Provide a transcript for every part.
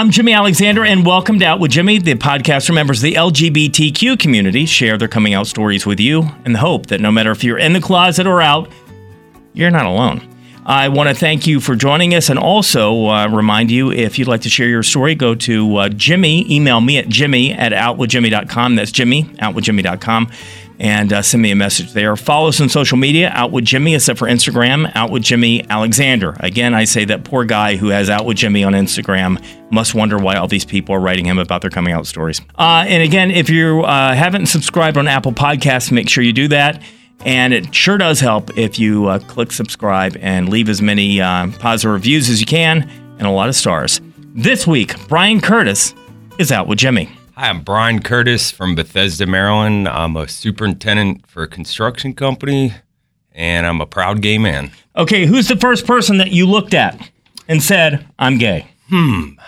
I'm Jimmy Alexander, and welcome to Out with Jimmy, the podcast for members of the LGBTQ community share their coming out stories with you in the hope that no matter if you're in the closet or out, you're not alone. I want to thank you for joining us and also uh, remind you if you'd like to share your story, go to uh, Jimmy, email me at jimmy at outwithjimmy.com. That's Jimmy, outwithjimmy.com and uh, send me a message there. Follow us on social media, Out with Jimmy, except for Instagram, Out with Jimmy Alexander. Again, I say that poor guy who has Out with Jimmy on Instagram must wonder why all these people are writing him about their coming out stories. Uh, and again, if you uh, haven't subscribed on Apple Podcasts, make sure you do that. And it sure does help if you uh, click subscribe and leave as many uh, positive reviews as you can and a lot of stars. This week, Brian Curtis is out with Jimmy. Hi, I'm Brian Curtis from Bethesda, Maryland. I'm a superintendent for a construction company, and I'm a proud gay man. Okay, who's the first person that you looked at and said, I'm gay? Hmm.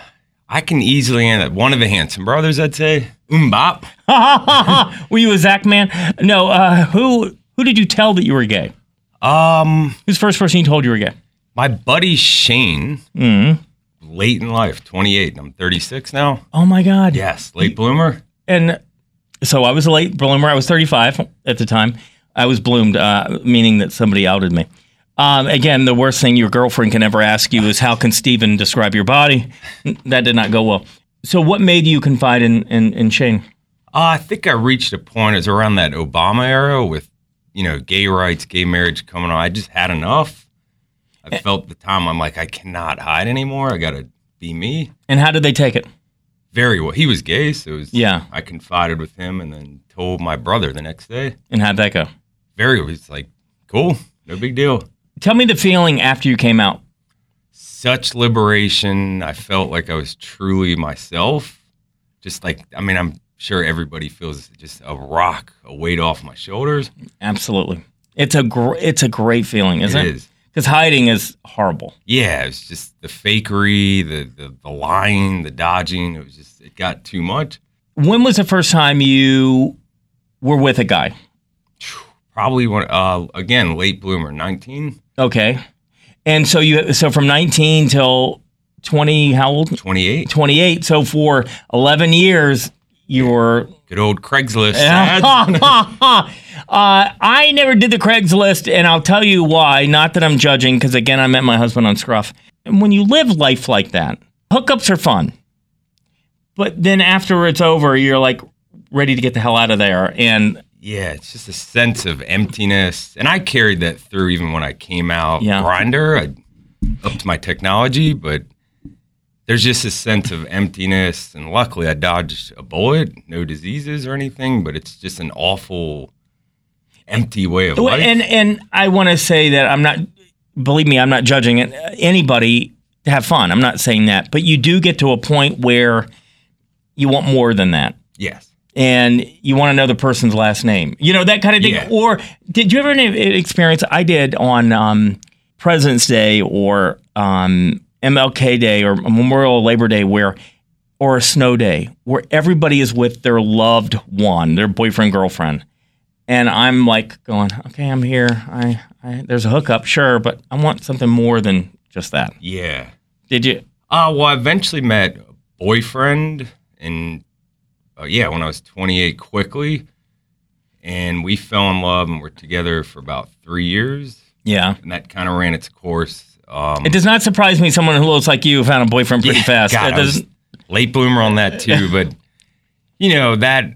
I can easily answer one of the Hanson brothers, I'd say. MMMBop. Were you a Zach man? No, uh, who who did you tell that you were gay? Um, Who's the first person you told you were gay? my buddy Shane, Mm. Late in life, 28. I'm 36 now. Oh my God. Yes, late bloomer. And so I was a late bloomer. I was 35 at the time. I was bloomed, uh, meaning that somebody outed me. Um, again, the worst thing your girlfriend can ever ask you is, How can Steven describe your body? That did not go well. So, what made you confide in, in, in Shane? Uh, I think I reached a point, it was around that Obama era with, you know, gay rights, gay marriage coming on. I just had enough. I felt the time I'm like, I cannot hide anymore. I got to be me. And how did they take it? very well. He was gay, so it was, Yeah. I confided with him and then told my brother the next day. And how'd that go? Very, he's like, cool, no big deal. Tell me the feeling after you came out. Such liberation. I felt like I was truly myself. Just like, I mean, I'm sure everybody feels just a rock, a weight off my shoulders. Absolutely. It's a gr- it's a great feeling, isn't it? It is. Because hiding is horrible. Yeah, it's just the fakery, the, the the lying, the dodging. It was just it got too much. When was the first time you were with a guy? Probably when uh again late bloomer, nineteen. Okay. And so you so from 19 till 20 how old? 28. 28. So for 11 years you were Good old Craigslist. uh, I never did the Craigslist, and I'll tell you why. Not that I'm judging, because again, I met my husband on Scruff. And when you live life like that, hookups are fun. But then after it's over, you're like ready to get the hell out of there. And Yeah, it's just a sense of emptiness, and I carried that through even when I came out Yeah. Grindr. I upped my technology, but there's just a sense of emptiness. And luckily, I dodged a bullet, no diseases or anything. But it's just an awful, empty way of life. and and I want to say that I'm not. Believe me, I'm not judging it, anybody to have fun. I'm not saying that, but you do get to a point where you want more than that. yes, and you want to know the person's last name. You know, that kind of thing. Yeah. Or did you ever experience? I did on um, President's Day or um, MLK Day or Memorial Labor Day where or a snow day where everybody is with their loved one, their boyfriend, girlfriend. And I'm like going, okay, I'm here. I, I there's a hookup, sure, but I want something more than just that. yeah. Did you? Uh, well, I eventually met a boyfriend, and uh, yeah, when I was 28, quickly, and we fell in love, and we're together for about three years, Yeah. and that kind of ran its course. Um, It does not surprise me someone who looks like you found a boyfriend pretty Yeah, fast. God, I was late bloomer on that too, but you know that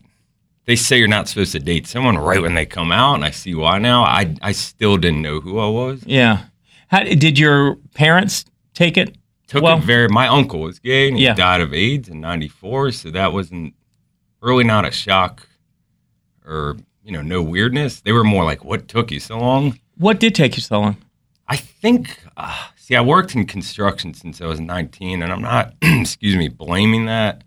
they say you're not supposed to date someone right when they come out, and I see why now. I I still didn't know who I was. Yeah. How did your parents take it? Took Well- it very. My uncle was gay, and he Yeah. died of AIDS in '94, so that wasn't really not a shock, or you know, no weirdness. They were more like, "What took you so long?" What did take you so long? I think, uh, see, I worked in construction since I was 19, and I'm not, excuse me, blaming that.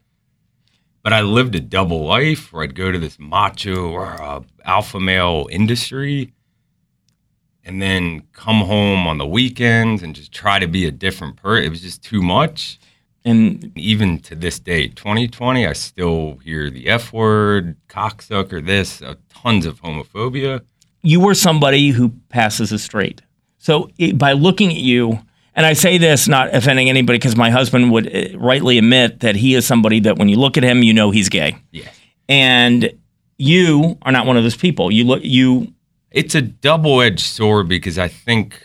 But I lived a double life where I'd go to this macho or uh, alpha male industry and then come home on the weekends and just try to be a different person. It was just too much. And Even to this day, 2020, I still hear the F word, cocksucker, this, uh, tons of homophobia. you were somebody who passes as straight. So it, by looking at you, And I say this not offending anybody because my husband would uh, rightly admit that he is somebody that when you look at him, you know he's gay. Yeah. And you are not one of those people. You look, you, It's a double edged sword because I think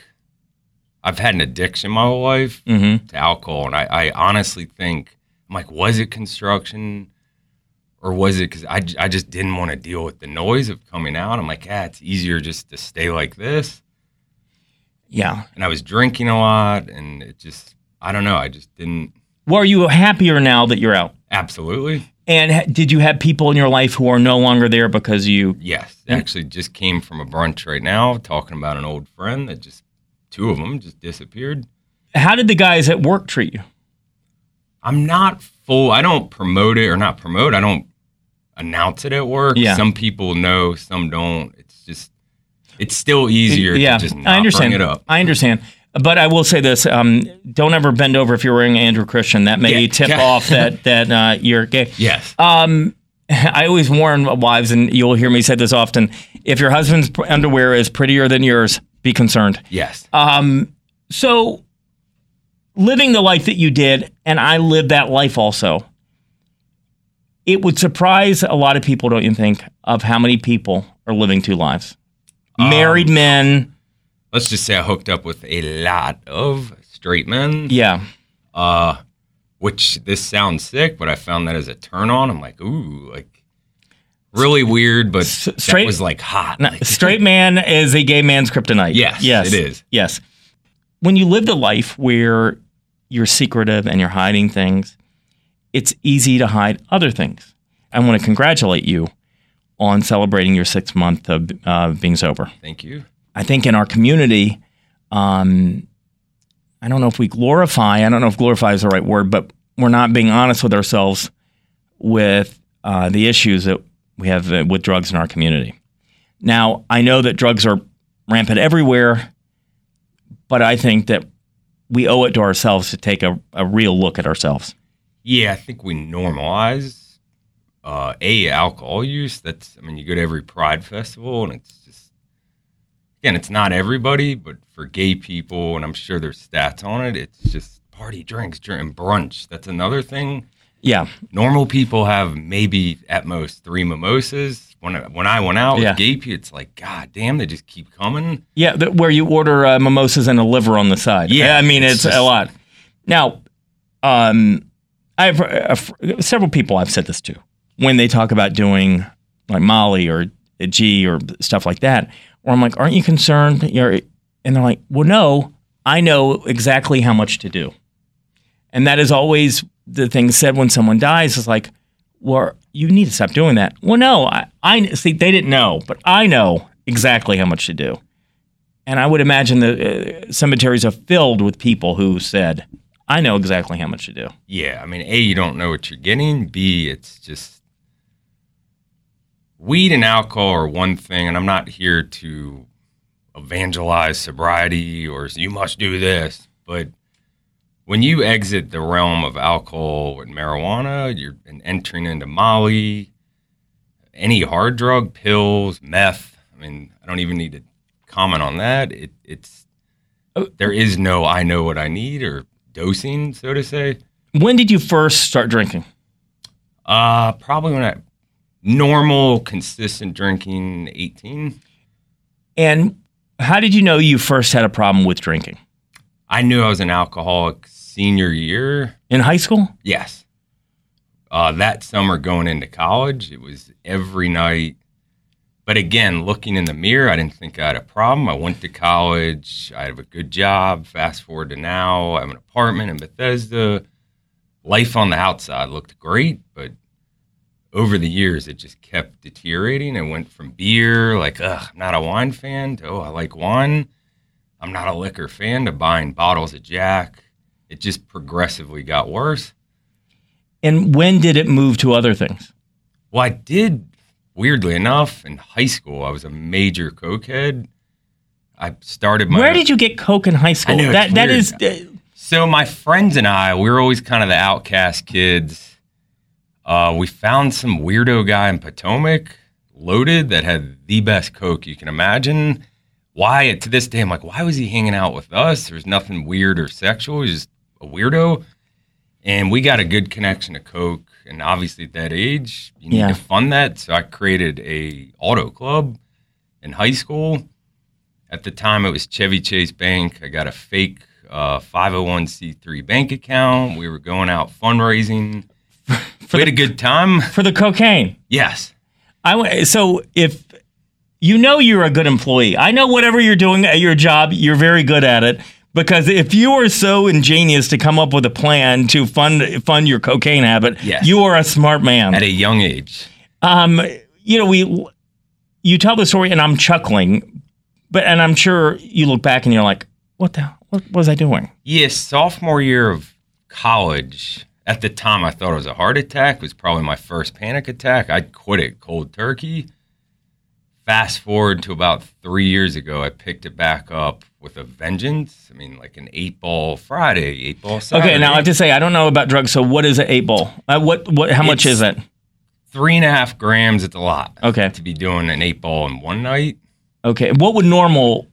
I've had an addiction my whole life mhm. to alcohol. And I, I honestly think, I'm like, was it construction? Or was it because I, I just didn't want to deal with the noise of coming out? I'm like, yeah, it's easier just to stay like this. Yeah. And I was drinking a lot, and it just, I don't know, I just didn't. Well, are you happier now that you're out? Absolutely. And ha- did you have people in your life who are no longer there because you? Yes. Actually, just came from a brunch right now talking about an old friend that just, two of them just disappeared. How did the guys at work treat you? I'm not full. I don't promote it or not promote. I don't announce it at work. Yeah. Some people know, some don't. It's still easier yeah, to just not I understand. bring it up. I understand. But I will say this: um, don't ever bend over if you're wearing Andrew Christian. That may Yeah. tip off that that uh, you're gay. Yes. Um, I always warn wives, and you'll hear me say this often: if your husband's underwear is prettier than yours, be concerned. yes. Um, so living the life that you did, and I lived that life also. It would surprise a lot of people, don't you think, of how many people are living two lives? Um, Married men, Let's just say I hooked up with a lot of straight men. yeah. Uh, which this sounds sick, but I found that as a turn on. I'm like, ooh, like really weird, but S- that straight- was like hot. No, straight man is a gay man's kryptonite. Yes, yes, it is. Yes. When you live a life where you're secretive and you're hiding things, it's easy to hide other things. I want to congratulate you on celebrating your sixth month of uh, being sober. Thank you. I think in our community, um, I don't know if we glorify, I don't know if glorify is the right word, but we're not being honest with ourselves with uh, the issues that we have uh, with drugs in our community. Now, I know that drugs are rampant everywhere, but I think that we owe it to ourselves to take a, a real look at ourselves. Yeah, I think we normalize uh, a alcohol use. That's I mean, you go to every Pride festival, and it's just again, it's not everybody, but for gay people, and I'm sure there's stats on it. It's just party, drinks, drink, brunch. That's another thing. Yeah, Normal people have maybe at most three mimosas. When I, when I went out Yeah. with gay people, it's like, God damn, they just keep coming. Yeah, th- where you order uh, mimosas and a liver on the side. Yeah, I mean it's, it's a lot. Now, um, I've uh, several people I've said this to when they talk about doing like Molly or a G or stuff like that. Where I'm like, aren't you concerned? You're, and they're like, well, no, I know exactly how much to do, and that is always the thing said when someone dies. Is like, well, you need to stop doing that. Well, no, I, I see they didn't know, but I know exactly how much to do. And I would imagine the uh, cemeteries are filled with people who said, I know exactly how much to do. Yeah, I mean, A, you don't know what you're getting. B, it's just weed and alcohol are one thing, and I'm not here to evangelize sobriety or you must do this. But when you exit the realm of alcohol and marijuana, you're entering into Molly, any hard drug, pills, meth. I mean, I don't even need to comment on that. It, it's there is no I know what I need or dosing, so to say. When did you first start drinking? Uh, probably when I normal, consistent drinking, 18. And how did you know you first had a problem with drinking? I knew I was an alcoholic senior year. In high school? Yes. Uh, that summer going into college, it was every night. But again, looking in the mirror, I didn't think I had a problem. I went to college. I have a good job. Fast forward to now, I have an apartment in Bethesda. Life on the outside looked great, but over the years, it just kept deteriorating. I went from beer, like, ugh, I'm not a wine fan, to, oh, I like wine. I'm not a liquor fan, to buying bottles of Jack. It just progressively got worse. And when did it move to other things? Well, I did, weirdly enough, in high school, I was a major cokehead. I started my. Where did you get coke in high school? know, that that is uh, So my friends and I, we were always kind of the outcast kids. Uh, we found some weirdo guy in Potomac, loaded, that had the best coke you can imagine. why to this day I'm like, why was he hanging out with us? There's nothing weird or sexual. He's just a weirdo. And we got a good connection to Coke. And obviously at that age, you need Yeah. to fund that. So I created a auto club in high school. At the time it was Chevy Chase Bank. I got a fake uh, 501c3 bank account. We were going out fundraising. we had a good time. For the cocaine. Yes. I so if you know you're a good employee, I know whatever you're doing at your job, you're very good at it. Because if you are so ingenious to come up with a plan to fund fund your cocaine habit, Yes. you are a smart man. At a young age. Um, you know, we you tell the story, and I'm chuckling, but and I'm sure you look back and you're like, what the what was I doing? Yes, sophomore year of college. At the time, I thought it was a heart attack. It was probably my first panic attack. I quit it cold turkey. Fast forward to about three years ago, I picked it back up with a vengeance. I mean, like an eight ball Friday, eight ball Saturday. Okay, now I have to say I don't know about drugs. So what is an eight ball? Uh, what what? How much It's- is it? three and a half grams. It's a lot. Okay, To be doing an eight ball in one night. okay. What would normal?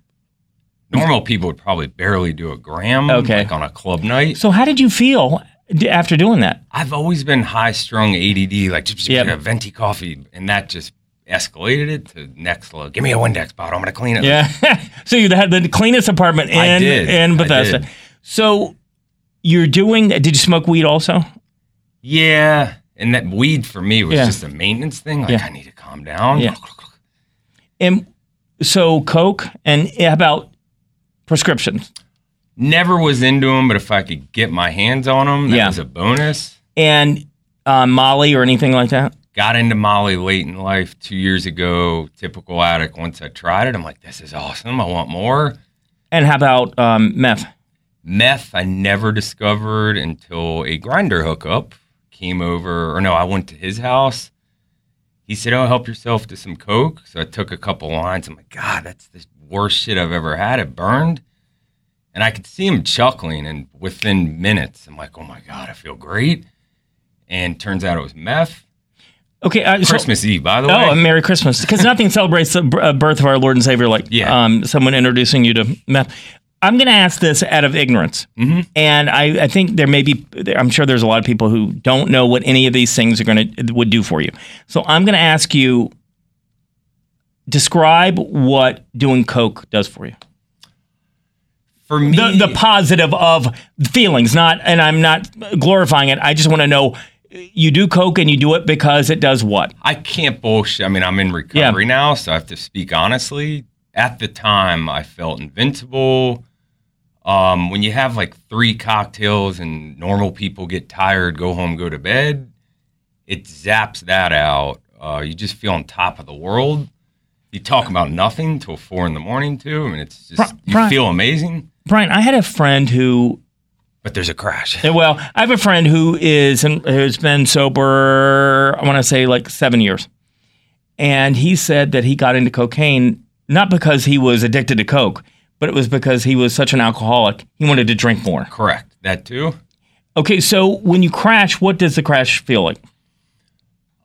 Normal people would probably barely do a gram. Okay. Like on a club night. So how did you feel after doing that? I've always been high strung ADD, like just Yep. get a venti coffee, and that just escalated it to next level. Give me a Windex bottle. I'm gonna clean it. Yeah. so you had the cleanest apartment in in Bethesda. So you're doing. Did you smoke weed also? Yeah. And that weed for me was Yeah. just a maintenance thing. Like Yeah. I need to calm down. Yeah. And so coke and about prescriptions Never was into them, but if I could get my hands on them, that Yeah. was a bonus. and uh, Molly or anything like that. Got into Molly late in life two years ago. Typical addict. Once I tried it, I'm like, this is awesome. I want more. And how about um, meth? Meth, I never discovered until a Grindr hookup came over, or no, I went to his house. He said, Oh, help yourself to some Coke. So I took a couple lines. I'm like, God, that's the worst shit I've ever had. It burned. And I could see him chuckling. And within minutes, I'm like, Oh my God, I feel great. And turns out it was meth. Okay. Uh, so- Christmas Eve, by the way. Oh, way. and Merry Christmas! Because nothing celebrates the uh, birth of our Lord and Savior like Yeah. um, someone introducing you to meth. I'm going to ask this out of ignorance, Mhm. and I, I think there may be. I'm sure there's a lot of people who don't know what any of these things are going to would do for you. So I'm going to ask you. Describe what doing coke does for you. For me, The, the positive of feelings, not, and I'm not glorifying it. I just want to know you do coke and you do it because it does what? I can't bullshit. I mean, I'm in recovery now, so I have to speak honestly. At the time, I felt invincible. Um, when you have like three cocktails and normal people get tired, go home, go to bed, it zaps that out. Uh, you just feel on top of the world. You talk about nothing till four in the morning too. I mean, it's just Bri- you feel amazing, Brian, I had a friend who but there's a crash. Well, I have a friend who is who's been sober. I want to say like seven years, and he said that he got into cocaine not because he was addicted to coke, but it was because he was such an alcoholic. He wanted to drink more. Correct. That too. Okay, so when you crash, what does the crash feel like?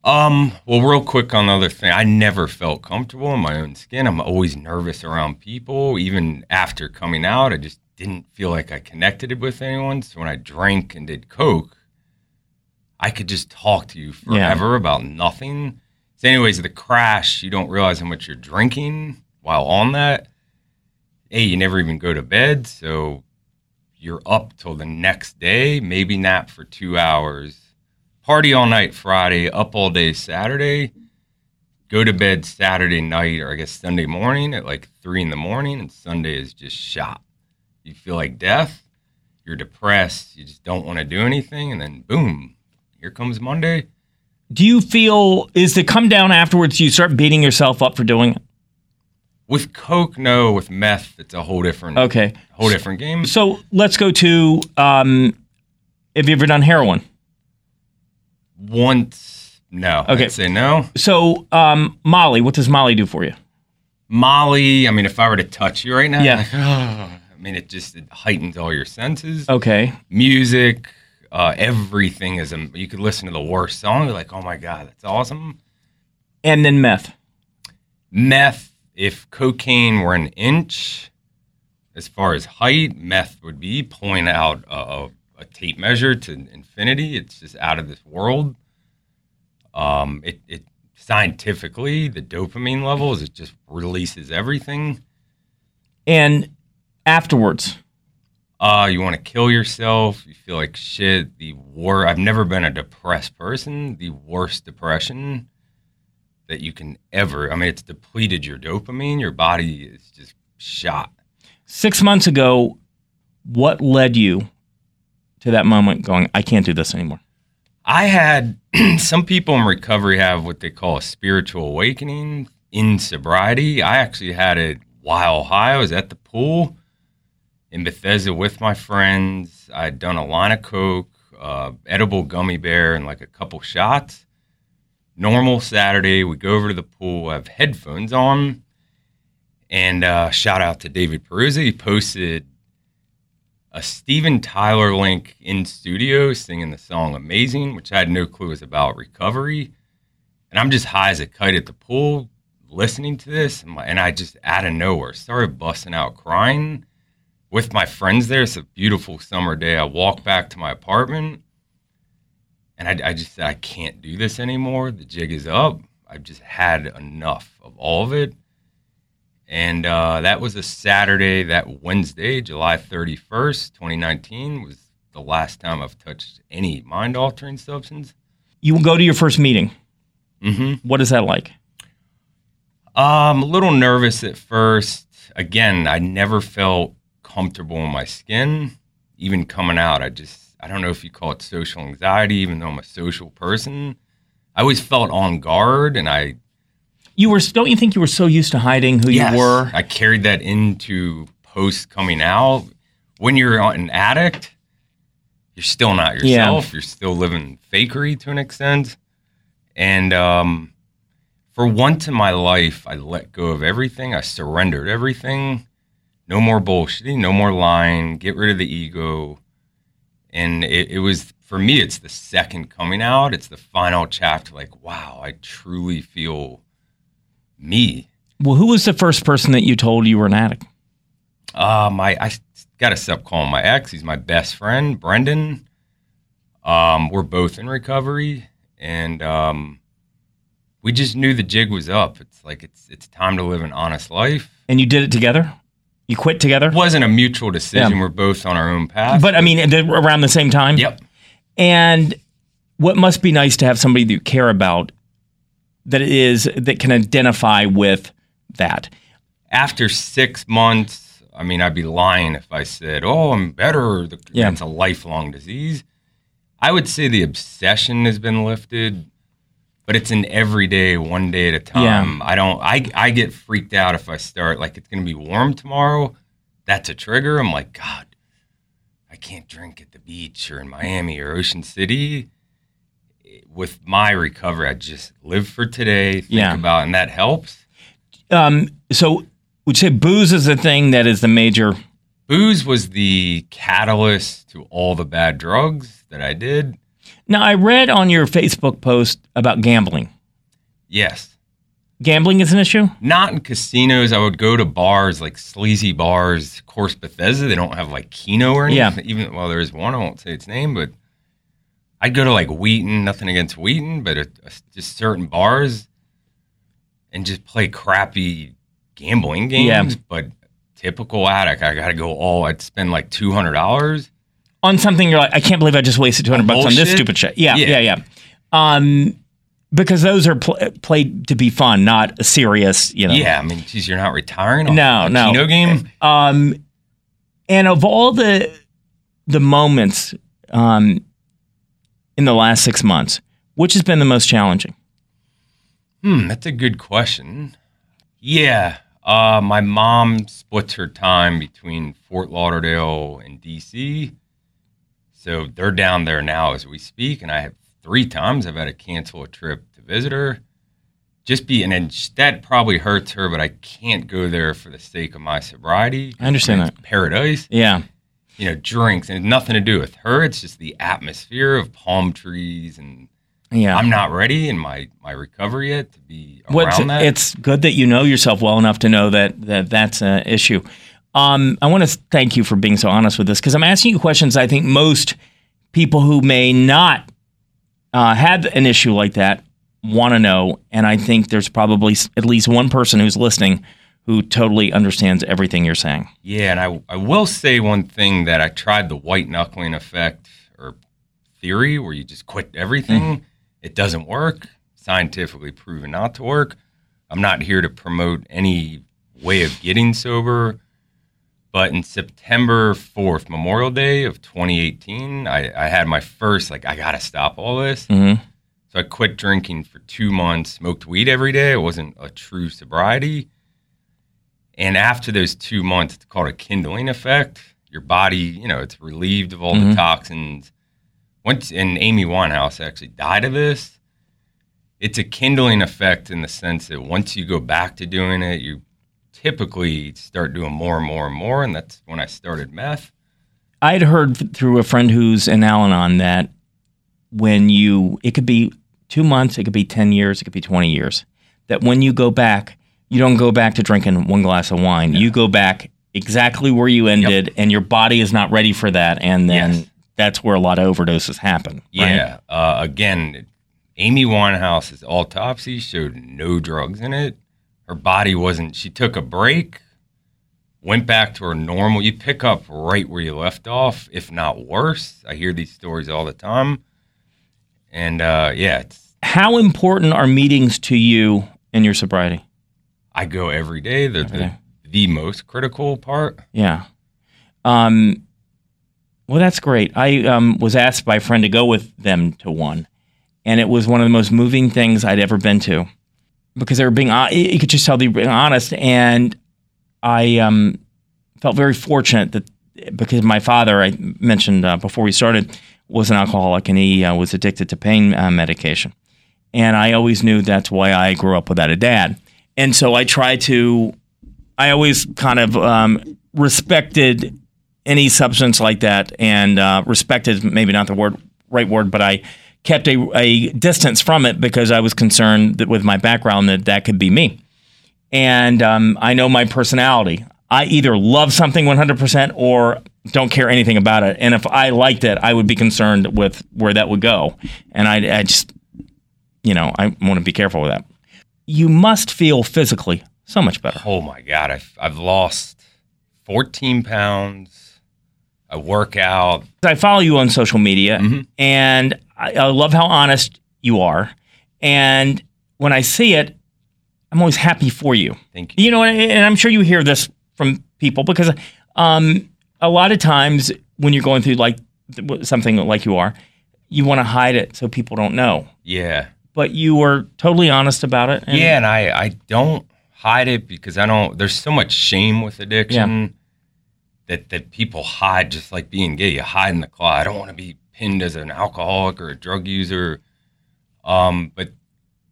Um, well, real quick on the other thing, I never felt comfortable in my own skin. I'm always nervous around people. Even after coming out, I just didn't feel like I connected with anyone. So when I drank and did coke, I could just talk to you Yeah. forever about nothing. So, anyways, the crash, you don't realize how much you're drinking while on that. Hey, you never even go to bed, so you're up till the next day, maybe nap for two hours party all night Friday, up all day Saturday, go to bed Saturday night or I guess Sunday morning at like three in the morning, and Sunday is just shot. You feel like death, you're depressed, you just don't want to do anything, and then boom, here comes Monday. Do you feel is the come down afterwards? You start beating yourself up for doing it. With coke, no. With meth, it's a whole different, Okay, whole different game. so let's go to. Um, have you ever done heroin? Once, no. Okay. I'd say no. So um, Molly, what does Molly do for you? Molly, I mean, if I were to touch you right now, Yeah. like, I mean, it just it heightens all your senses. Okay, music, uh, everything is. am- You could listen to the worst song, you're like, oh my god, that's awesome. and then meth. Meth, if cocaine were an inch, as far as height, meth would be point out a, a tape measure to infinity. It's just out of this world. Um, it, it scientifically, the dopamine levels, it just releases everything. And afterwards, uh, you want to kill yourself. You feel like shit. The war. I've never been a depressed person. The worst depression that you can ever. I mean, it's depleted your dopamine. Your body is just shot. Six months ago, what led you to that moment going, I can't do this anymore? I had some people in recovery have what they call a spiritual awakening in sobriety. I actually had it while high. I was at the pool in Bethesda with my friends. I'd done a line of coke, uh, edible gummy bear, and like a couple shots. Normal Saturday, we go over to the pool. I have headphones on, and uh, shout out to David Peruzzi. He posted a Steven Tyler link in studio singing the song "Amazing," which I had no clue was about recovery. And I'm just high as a kite at the pool, listening to this, and I just out of nowhere started busting out crying with my friends there. It's a beautiful summer day. I walk back to my apartment and I, I just said, I can't do this anymore. The jig is up. I've just had enough of all of it. And uh, that was a Saturday. That Wednesday, July 31st, 2019, was the last time I've touched any mind altering substance. You will go to your first meeting. Mm-hmm. What is that like? Um, a little nervous at first. Again, I never felt comfortable in my skin. Even coming out, I just, I don't know if you call it social anxiety, even though I'm a social person. I always felt on guard and I. You were, don't you think you were so used to hiding who yes, you were? I carried that into post coming out. When you're an addict, you're still not yourself. Yeah. You're still living fakery to an extent. And um, for once in my life, I let go of everything. I surrendered everything no more bullshitting, no more lying, get rid of the ego. And it, it, was, for me, it's the second coming out. It's the final chapter. Like, wow, I truly feel me. Well, who was the first person that you told you were an addict? Uh, my, I got to stop calling my ex. He's my best friend, Brendan. Um, we're both in recovery. And, um, we just knew the jig was up. It's like it's it's time to live an honest life. And you did it together? You quit together? It wasn't a mutual decision. Yeah. We're both on our own path. But I mean, around the same time? Yep. And what must be nice to have somebody that you care about that is that can identify with that. After six months, I mean, I'd be lying if I said, "Oh, I'm better." Yeah. It's a lifelong disease. I would say the obsession has been lifted but it's an everyday, one day at a time. Yeah. I don't. I I get freaked out if I start like it's going to be warm tomorrow. That's a trigger. I'm like, God, I can't drink at the beach or in Miami or Ocean City. With my recovery, I just live for today. Think yeah. about, and that helps. Um. So, would you say booze is the thing that is the major? Booze was the catalyst to all the bad drugs that I did now, I read on your Facebook post about gambling. Yes. Gambling is an issue? Not in casinos. I would go to bars, like sleazy bars. Of course, Bethesda, they don't have like Keno or anything. Yeah. Even, well, there is one, I won't say its name, but I'd go to like Wheaton, nothing against Wheaton, but a, a, just certain bars and just play crappy gambling games. Yeah. But typical addict, I got to go all, I'd spend like $200 on something you're like, I can't believe I just wasted 200 bucks on this stupid shit. Yeah, yeah, yeah. yeah. Um, because those are pl- played to be fun, not serious, you know. Yeah, I mean, geez, you're not retiring. no, no. Keno game. Um, and of all the the moments um, in the last six months, which has been the most challenging? Hmm, that's a good question. Yeah, uh, my mom splits her time between Fort Lauderdale and DC. So they're down there now as we speak, and I have three times I've had to cancel a trip to visit her. Just be, and that probably hurts her, but I can't go there for the sake of my sobriety. I understand that. Paradise. Yeah. You know, drinks, and nothing to do with her. It's just the atmosphere of palm trees and Yeah. I'm not ready in my my recovery yet to be around What's, that. it's good that you know yourself well enough to know that, that that's an issue. Um, I want to thank you for being so honest with this because I'm asking you questions I think most people who may not uh, have an issue like that want to know. And I think there's probably at least one person who's listening who totally understands everything you're saying. Yeah, and I, I will say one thing that I tried the white knuckling effect or theory where you just quit everything. It doesn't work. Scientifically proven not to work. I'm not here to promote any way of getting sober. But in September 4th, Memorial Day of 2018, I, I had my first, like, I got to stop all this. Mhm. So I quit drinking for two months, smoked weed every day. It wasn't a true sobriety. And after those two months, it's called a kindling effect. Your body, you know, it's relieved of all Mhm. the toxins. Once, and Amy Winehouse actually died of this. It's a kindling effect in the sense that once you go back to doing it, you typically start doing more and more and more. And that's when I started meth. I'd heard through a friend who's in Al Anon that when you, it could be two months, it could be 10 years, it could be 20 years, that when you go back, you don't go back to drinking one glass of wine. You go back exactly where you ended, and your body is not ready for that. And then Yes. that's where a lot of overdoses happen. right? Yeah. Uh, again, Amy Winehouse's autopsy showed no drugs in it. Her body wasn't. She took a break, went back to her normal. You pick up right where you left off, if not worse. I hear these stories all the time, and uh, yeah, it's, How important are meetings to you in your sobriety? I go every day. They're Every the, day. the most critical part. Yeah. Um, well, that's great. I um, was asked by a friend to go with them to one, and it was one of the most moving things I'd ever been to because they were being, you could just tell they were being honest. And I um, felt very fortunate that because my father, I mentioned uh, before we started, was an alcoholic and he uh, was addicted to pain uh, medication. And I always knew that's why I grew up without a dad. And so I tried to I always kind of um, respected any substance like that, and uh, respected maybe not the word right word, but I kept a, a distance from it because I was concerned that with my background that that could be me. And um, I know my personality. I either love something 100% or don't care anything about it. And if I liked it, I would be concerned with where that would go. And I, I just, you know, I want to be careful with that. You must feel physically so much better. Oh my God, I've, I've lost 14 pounds. I work out. I follow you on social media, Mhm. and I, I love how honest you are. And when I see it, I'm always happy for you. Thank you. You know, and, and I'm sure you hear this from people because um, a lot of times when you're going through like something like you are, you want to hide it so people don't know. Yeah. But you were totally honest about it. and- yeah, and I, I don't hide it because I don't. There's so much shame with addiction that that people hide, just like being gay. You hide in the closet. I don't want to be pinned as an alcoholic or a drug user. Um, but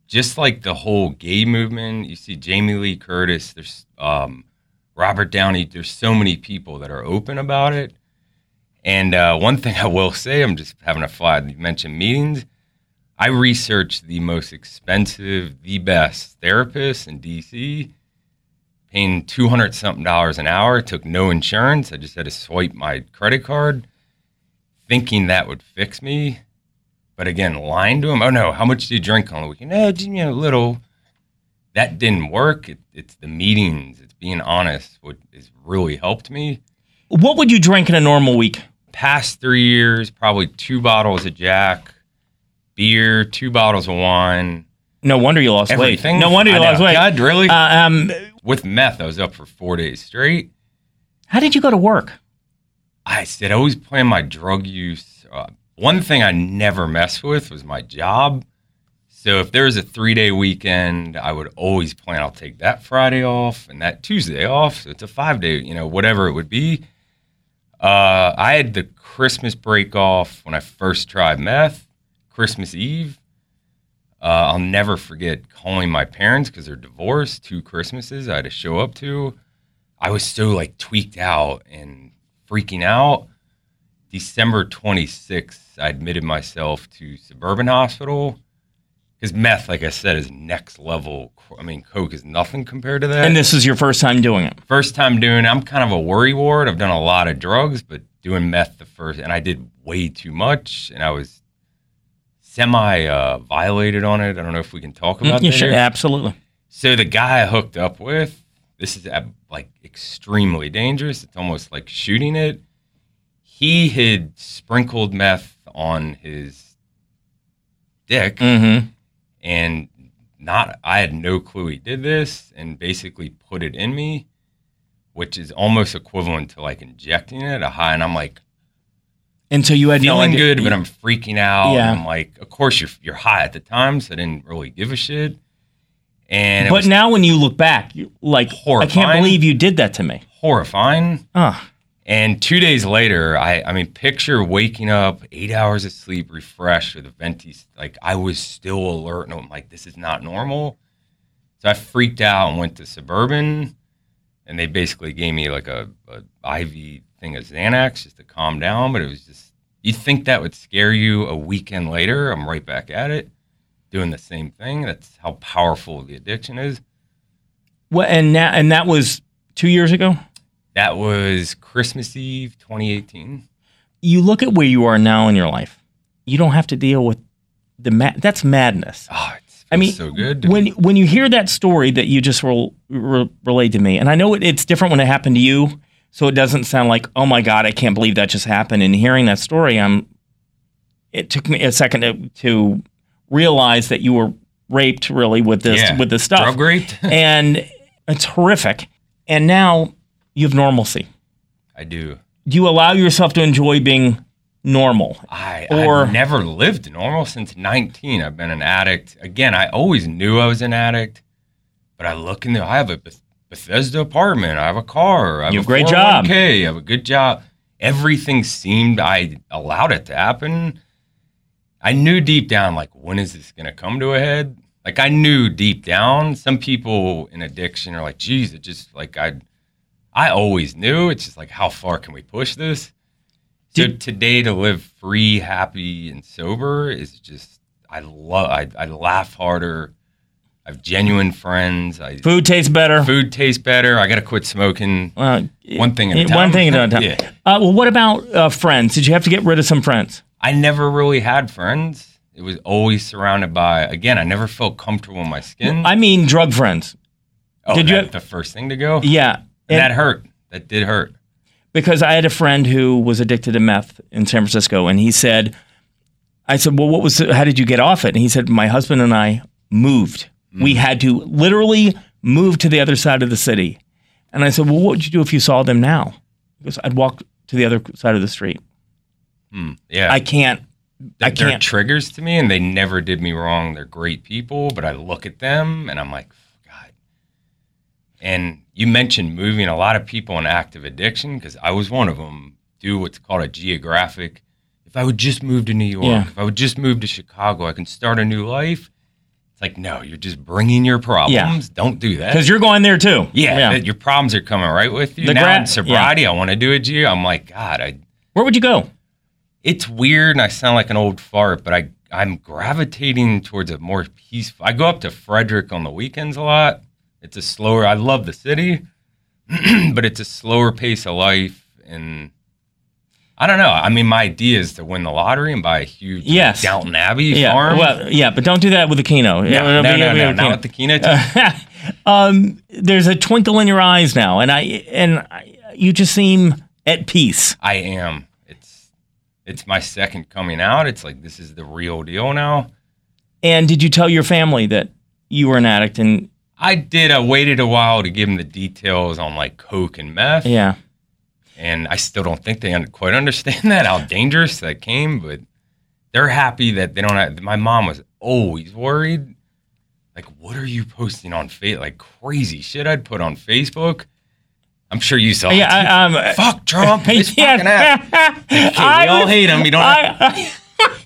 just like the whole gay movement, you see Jamie Lee Curtis. There's um, Robert Downey. There's so many people that are open about it. And uh, one thing I will say, I'm just having a fly. You mentioned meetings. I researched the most expensive, the best therapists in DC, paying two hundred something dollars an hour. Took no insurance. I just had to swipe my credit card, thinking that would fix me. But again, lying to him. Oh no, how much do you drink on the weekend? No, just, you know, a little. That didn't work. It, it's the meetings. It's being honest. What has really helped me. What would you drink in a normal week? Past three years, probably two bottles of Jack, beer, two bottles of wine. No wonder you lost Everything. weight. No wonder you I know. lost weight. God, really? Uh, um, With meth, I was up for four days straight. how did you go to work? I said I always plan my drug use. Uh, one thing I never messed with was my job. So if there was a three day weekend, I would always plan I'll take that Friday off and that Tuesday off. So it's a five day, you know, whatever it would be. Uh, I had the Christmas break off when I first tried meth, Christmas Eve. Uh, I'll never forget calling my parents because they're divorced. Two Christmases I had to show up to. I was so like tweaked out and freaking out. December 26th, I admitted myself to Suburban Hospital. because meth, like I said, is next level. I mean, coke is nothing compared to that. And this is your first time doing it. first time doing. It. I'm kind of a worry ward. I've done a lot of drugs, but doing meth the first, and I did way too much, and I was semi uh, violated on it. I don't know if we can talk about Yeah, that. sure, absolutely. So the guy I hooked up with, this is uh, like extremely dangerous. It's almost like shooting it. He had sprinkled meth on his dick Mm-hmm. and not I had no clue he did this and basically put it in me, which is almost equivalent to like injecting it a high and I'm like And so you had no feeling idea- good, but I'm freaking out. Yeah. I'm like, of course you're you're high at the time, so I didn't really give a shit. And But now when you look back, you like I can't believe you did that to me. horrifying. Oh, And two days later, I, I mean, picture waking up, eight hours of sleep, refreshed with a venti. Like I was still alert, and I'm like, this is not normal. So I freaked out and went to Suburban, and they basically gave me like a, a IV thing of Xanax just to calm down. But it was just, you think that would scare you a weekend later? I'm right back at it, doing the same thing. That's how powerful the addiction is. well, and now and that was two years ago. That was Christmas Eve, 2018. You look at where you are now in your life. You don't have to deal with the ma- that's madness. Oh, I mean, so good. when when you hear that story that you just re- re- relayed to me, and I know it, it's different when it happened to you, so it doesn't sound like, oh my god, I can't believe that just happened. And hearing that story, I'm. It took me a second to, to realize that you were raped, really, with this Yeah. with this stuff, Drug raped? and it's horrific. And now you have normalcy. I do. Do you allow yourself to enjoy being normal? I, Or- I've never lived normal since 19. I've been an addict. Again, I always knew I was an addict, but I look in the, I have a Beth- Bethesda apartment. I have a car. I have You a have a great job. 401k, I have a good job. Everything seemed, I allowed it to happen. I knew deep down, like, when is this going to come to a head? Like, I knew deep down. Some people in addiction are like, geez, it just, like, I, I always knew. It's just like, how far can we push this? So today to live free, happy, and sober is just I love. I, I laugh harder. I have genuine friends. I Food tastes better. food tastes better. I got to quit smoking. Uh, One thing at a time. One thing at a time. Yeah. Uh, well, what about uh, friends? Did you have to get rid of some friends? I never really had friends. It was always surrounded by. Again, I never felt comfortable in my skin. I mean, drug friends. oh, did you have- the first thing to go? Yeah. And that hurt. That did hurt. Because I had a friend who was addicted to meth in San Francisco, and he said, "I said, well, what was? How did you get off it?" And he said, "My husband and I moved. We had to literally move to the other side of the city." And I said, "Well, what would you do if you saw them now?" He goes, "I'd walk to the other side of the street. Hmm. Yeah. I can't. I they're can't. triggers to me and they never did me wrong. They're great people, but I look at them and I'm like. And you mentioned moving a lot of people in active addiction because I was one of them. Do what's called a geographic. If I would just move to New York, Yeah. if I would just move to Chicago, I can start a new life. It's like, no, you're just bringing your problems. Don't do that. Because you're going there too. yeah, that- your problems are coming right with you. The now gra- in sobriety, I want to do a geo. I'm like, God, I Where would you go? it's weird and I sound like an old fart, but I I'm gravitating towards a more peaceful. I go up to Frederick on the weekends a lot. It's a slower. I love the city, but it's a slower pace of life, and I don't know. I mean, my idea is to win the lottery and buy a huge Yes. Downton Abbey Yeah. farm. Well, yeah, but don't do that with the Keno. no, Yeah, no, no, be no, not with the Keno. um, there's a twinkle in your eyes now, and I and I, you just seem at peace. I am. It's it's my second coming out. It's like this is the real deal now. And did you tell your family that you were an addict? And I did. I waited a while to give them the details on like coke and meth. yeah, and I still don't think they quite understand that how dangerous that came. But they're happy that they don't. Have, my mom was always worried. Like, what are you posting on Facebook? Like crazy shit I'd put on Facebook. I'm sure you saw. yeah, it. I, um, Fuck Trump. This fucking ass. yeah. Okay, we all hate him. You don't. have- I,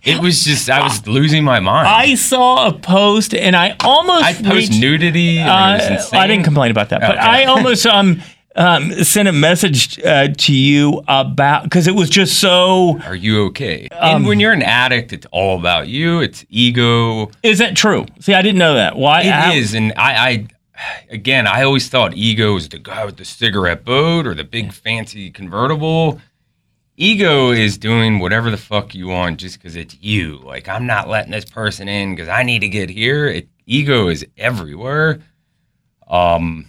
it was just I was losing my mind. I saw a post, and I almost I post reached- nudity. And it was Uh, insane. I didn't complain about that, but Okay. I almost um um, sent a message uh, to you about because it was just so. Are you okay? Um, and when you're an addict, it's all about you. It's ego. Is that true? See, I didn't know that. Why? It is, and I, I, again, I always thought ego was the guy with the cigarette boat or the big fancy convertible. Ego is doing whatever the fuck you want just because it's you. Like I'm not letting this person in because I need to get here. It, ego is everywhere. Um,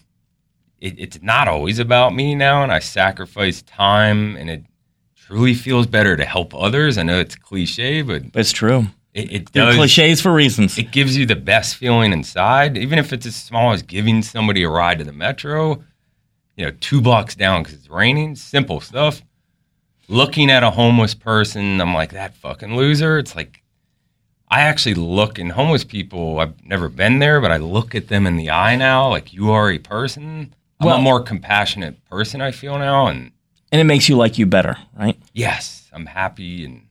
it, it's not always about me now, and I sacrifice time, and it truly feels better to help others. I know it's cliche, but It's true. it, it They're does. cliches for reasons. It gives you the best feeling inside, even if it's as small as giving somebody a ride to the metro. You know, two blocks down because it's raining. Simple stuff. Looking at a homeless person, I'm like that fucking loser. It's like I actually look in homeless people. I've never been there, but I look at them in the eye now. Like you are a person. I'm Well- a more compassionate person. I feel now, and and it makes you like you better, right? yes, I'm happy. And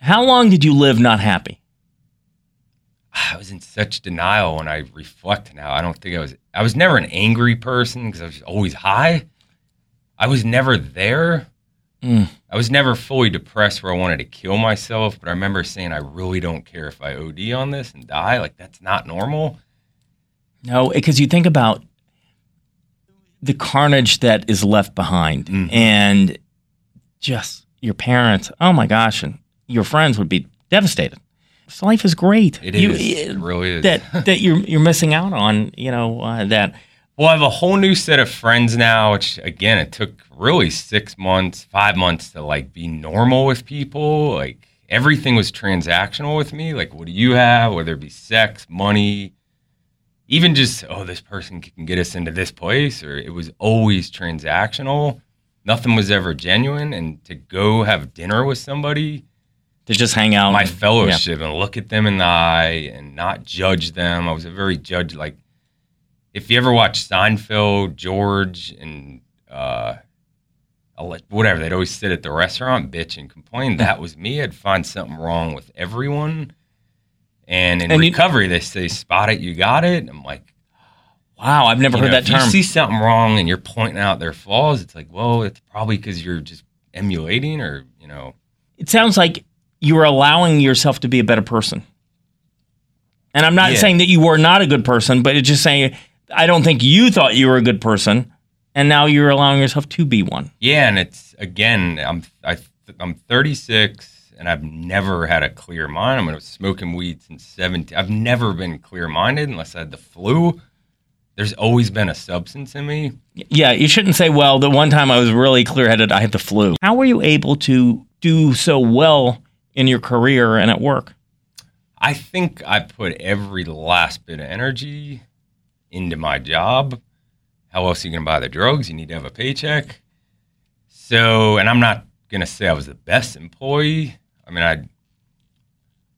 How long did you live not happy? I was in such denial when I reflect now. I don't think I was. I was never an angry person because I was always high. I was never there. Mm. I was never fully depressed where I wanted to kill myself. But I remember saying, I really don't care if I OD on this and die. Like that's not normal. No, because you think about the carnage that is left behind Mhm. and just your parents, oh my gosh, and your friends would be devastated. So life is great. It You- is. it really is. that that you're you're missing out on, you know, uh, that Well, I have a whole new set of friends now, which again, it took really six months, five months to like be normal with people. Like everything was transactional with me. Like, what do you have? Whether it be sex, money, even just, oh, this person can get us into this place, or it was always transactional. Nothing was ever genuine. And to go have dinner with somebody, to just hang out. my and- fellowship and look at them in the eye and not judge them. I was a very judge like if you ever watch Seinfeld, George and uh whatever, they'd always sit at the restaurant, bitch and complain. That was me. I'd find something wrong with everyone. And in And you- recovery, they say, spot it, you got it. I'm like, Wow, I've never heard know, that if term. you see something wrong and you're pointing out their flaws, it's like, well, it's probably because you're just emulating or, you know, it sounds like you were allowing yourself to be a better person. And I'm not Yeah. saying that you were not a good person, but it's just saying I don't think you thought you were a good person, and now you're allowing yourself to be one. Yeah, and it's again, I'm I, I'm 36 and I've never had a clear mind. I'm mean, smoking weed since 17. I've never been clear minded unless I had the flu. There's always been a substance in me. Yeah, you shouldn't say, well, the one time I was really clear headed, I had the flu. How were you able to do so well in your career and at work? I think I put every last bit of energy into my job. How else are you going to buy the drugs? You need to have a paycheck. So, and I'm not going to say I was the best employee. I mean, I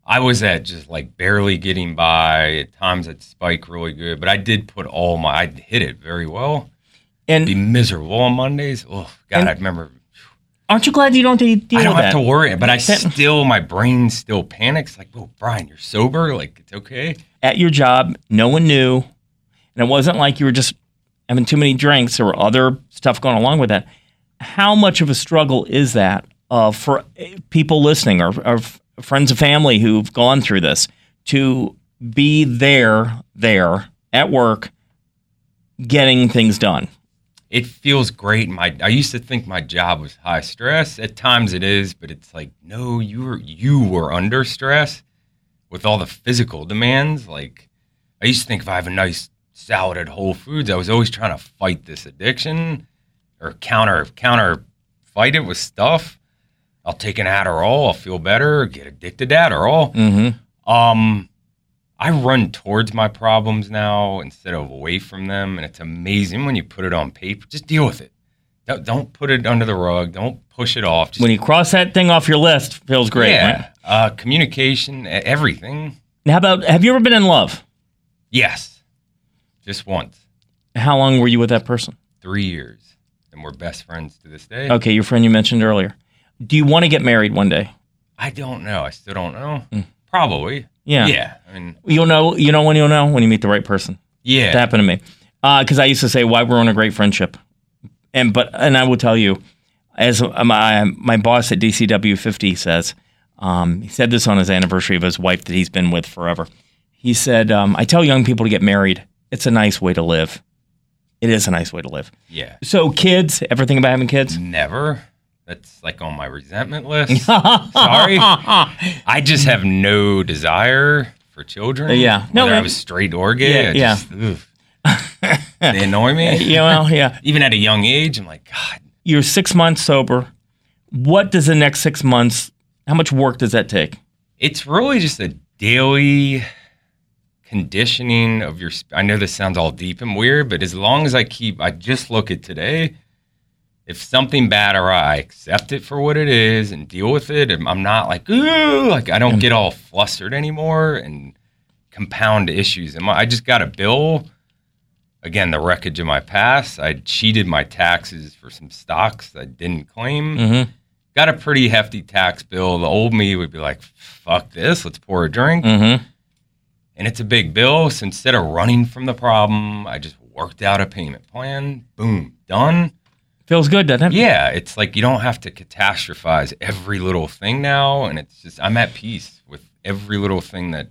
I was at just like barely getting by. At times I'd spike really good, but I did put all my, I hit it very well. And be miserable on Mondays. Oh, God, I remember aren't you glad you don't de- deal I don't have that? to worry, but I still, my brain still panics. Like, oh, Brian, you're sober. Like, it's okay. At your job, no one knew, and it wasn't like you were just having too many drinks or other stuff going along with that. How much of a struggle is that uh, for uh, people listening or, or friends and family who've gone through this to be there, there at work, getting things done? It feels great. My, I used to think my job was high stress. At times it is, but it's like, no, you were, you were under stress with all the physical demands. Like, I used to think if I have a nice salad at Whole Foods, I was always trying to fight this addiction or counter, counter fight it with stuff. I'll take an Adderall. I'll feel better. Get addicted to Adderall. Mm-hmm. Um, I run towards my problems now instead of away from them, and it's amazing when you put it on paper. Just deal with it. Don't, don't put it under the rug. Don't push it off. Just, When you cross that thing off your list, feels great. yeah, right? uh, communication, everything. How about have you ever been in love? Yes, just once, How long were you with that person? three years, and we're best friends to this day. Okay, your friend you mentioned earlier. Do you want to get married one day? I don't know. I still don't know. Mm. Probably. Yeah. Yeah. I mean, You'll know. You know when you'll know when you meet the right person. yeah. It happened to me. Because I used to say, "Why we're on a great friendship," and but and I will tell you, as my my boss at DCW 50 says, um, he said this on his anniversary of his wife that he's been with forever. He said, um, "I tell young people to get married. It's a nice way to live. It is a nice way to live. Yeah. So kids, ever think about having kids? Never. That's like on my resentment list. Sorry. I just have no desire for children. Yeah. No, Whether I was straight or gay. Yeah, yeah. just- they annoy me. Yeah, well, yeah. Even at a young age, I'm like, God, You're six months sober. What does the next six months? How much work does that take? it's really just a daily conditioning of your i know this sounds all deep and weird but as long as i keep i just look at today if something bad or i accept it for what it is and deal with it and i'm not like ooh like i don't get all flustered anymore and compound issues and i just got a bill again the wreckage of my past i cheated my taxes for some stocks i didn't claim Mm-hmm. got a pretty hefty tax bill. The old me would be like, fuck this, let's pour a drink. Mm-hmm. And it's a big bill. So instead of running from the problem, I just worked out a payment plan. Boom, done. Feels good, doesn't it? Yeah, it's like you don't have to catastrophize every little thing now. And it's just, I'm at peace with every little thing that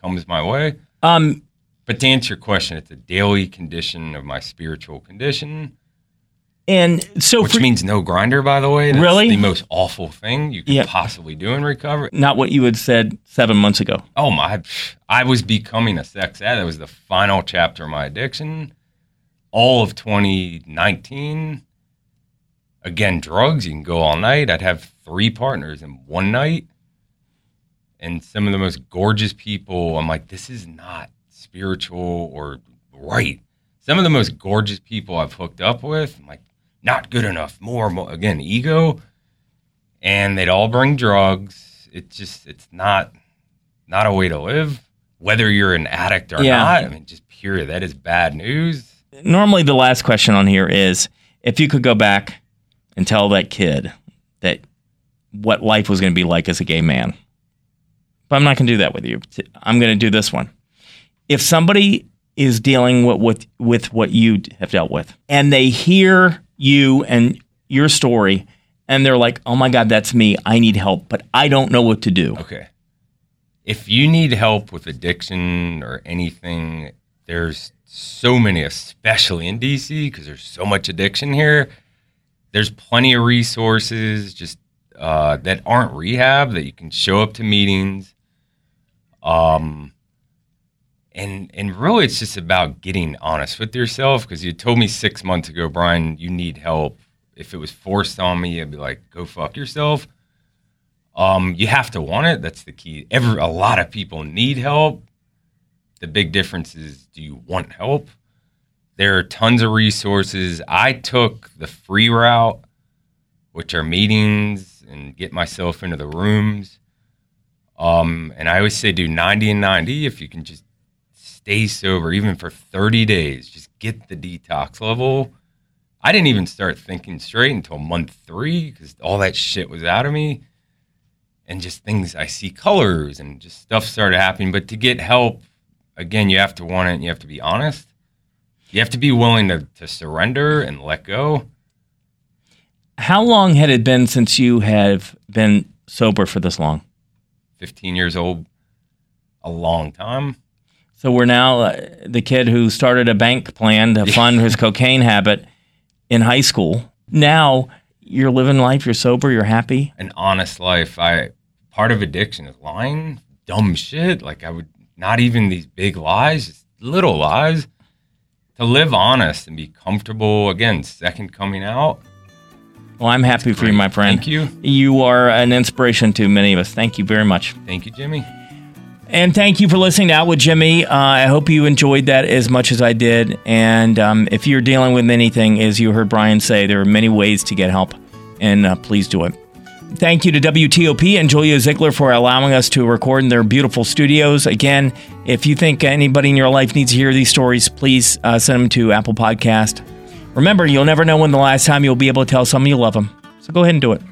comes my way. Um, But to answer your question, it's a daily condition of my spiritual condition, and so which for, means no Grindr, by the way. That's Really? the most awful thing you could Yeah. possibly do in recovery. not what you had said seven months ago. Oh my! I was becoming a sex addict. That was the final chapter of my addiction. All of 2019. Again, drugs. You can go all night. I'd have three partners in one night, and some of the most gorgeous people. I'm like, this is not spiritual or right. Some of the most gorgeous people I've hooked up with. I'm like, not good enough. More, more. Again, ego. And they'd all bring drugs. It's just, it's not not a way to live. Whether you're an addict or Yeah. not, I mean, just period. That is bad news. Normally, the last question on here is if you could go back and tell that kid that what life was going to be like as a gay man. But I'm not going to do that with you. I'm going to do this one. If somebody is dealing with, with with what you have dealt with, and they hear you and your story, and they're like, "Oh my God, that's me. I need help, but I don't know what to do." Okay. If you need help with addiction or anything, there's so many, especially in DC, because there's so much addiction here. There's plenty of resources just uh, that aren't rehab that you can show up to meetings. Um, and and really, it's just about getting honest with yourself. Because you told me six months ago, Brian, you need help. If it was forced on me, I'd be like, go fuck yourself. Um, you have to want it. That's the key. Every a lot of people need help. The big difference is, do you want help? There are tons of resources. I took the free route, which are meetings and get myself into the rooms. Um, and I always say do 90 and 90 if you can just stay sober, even for 30 days. Just get the detox level. I didn't even start thinking straight until month three because all that shit was out of me and just things I see colors and just stuff started happening. But to get help, again, you have to want it and you have to be honest. You have to be willing to, to surrender and let go. How long had it been since you have been sober for this long? 15 years old, a long time. So we're now uh, the kid who started a bank plan to fund his cocaine habit in high school. Now you're living life, you're sober, you're happy. An honest life. I part of addiction is lying, dumb shit. Like I would not even these big lies, just little lies. To live honest and be comfortable. Again, second coming out. Well, I'm happy for you, my friend. Thank you. You are an inspiration to many of us. Thank you very much. Thank you, Jimmy. And thank you for listening to Out with Jimmy. Uh, I hope you enjoyed that as much as I did. And um, if you're dealing with anything, as you heard Brian say, there are many ways to get help, and uh, please do it. Thank you to WTOP and Julia Ziegler for allowing us to record in their beautiful studios. Again, if you think anybody in your life needs to hear these stories, please uh, send them to Apple Podcast. Remember, you'll never know when the last time you'll be able to tell someone you love them. So go ahead and do it.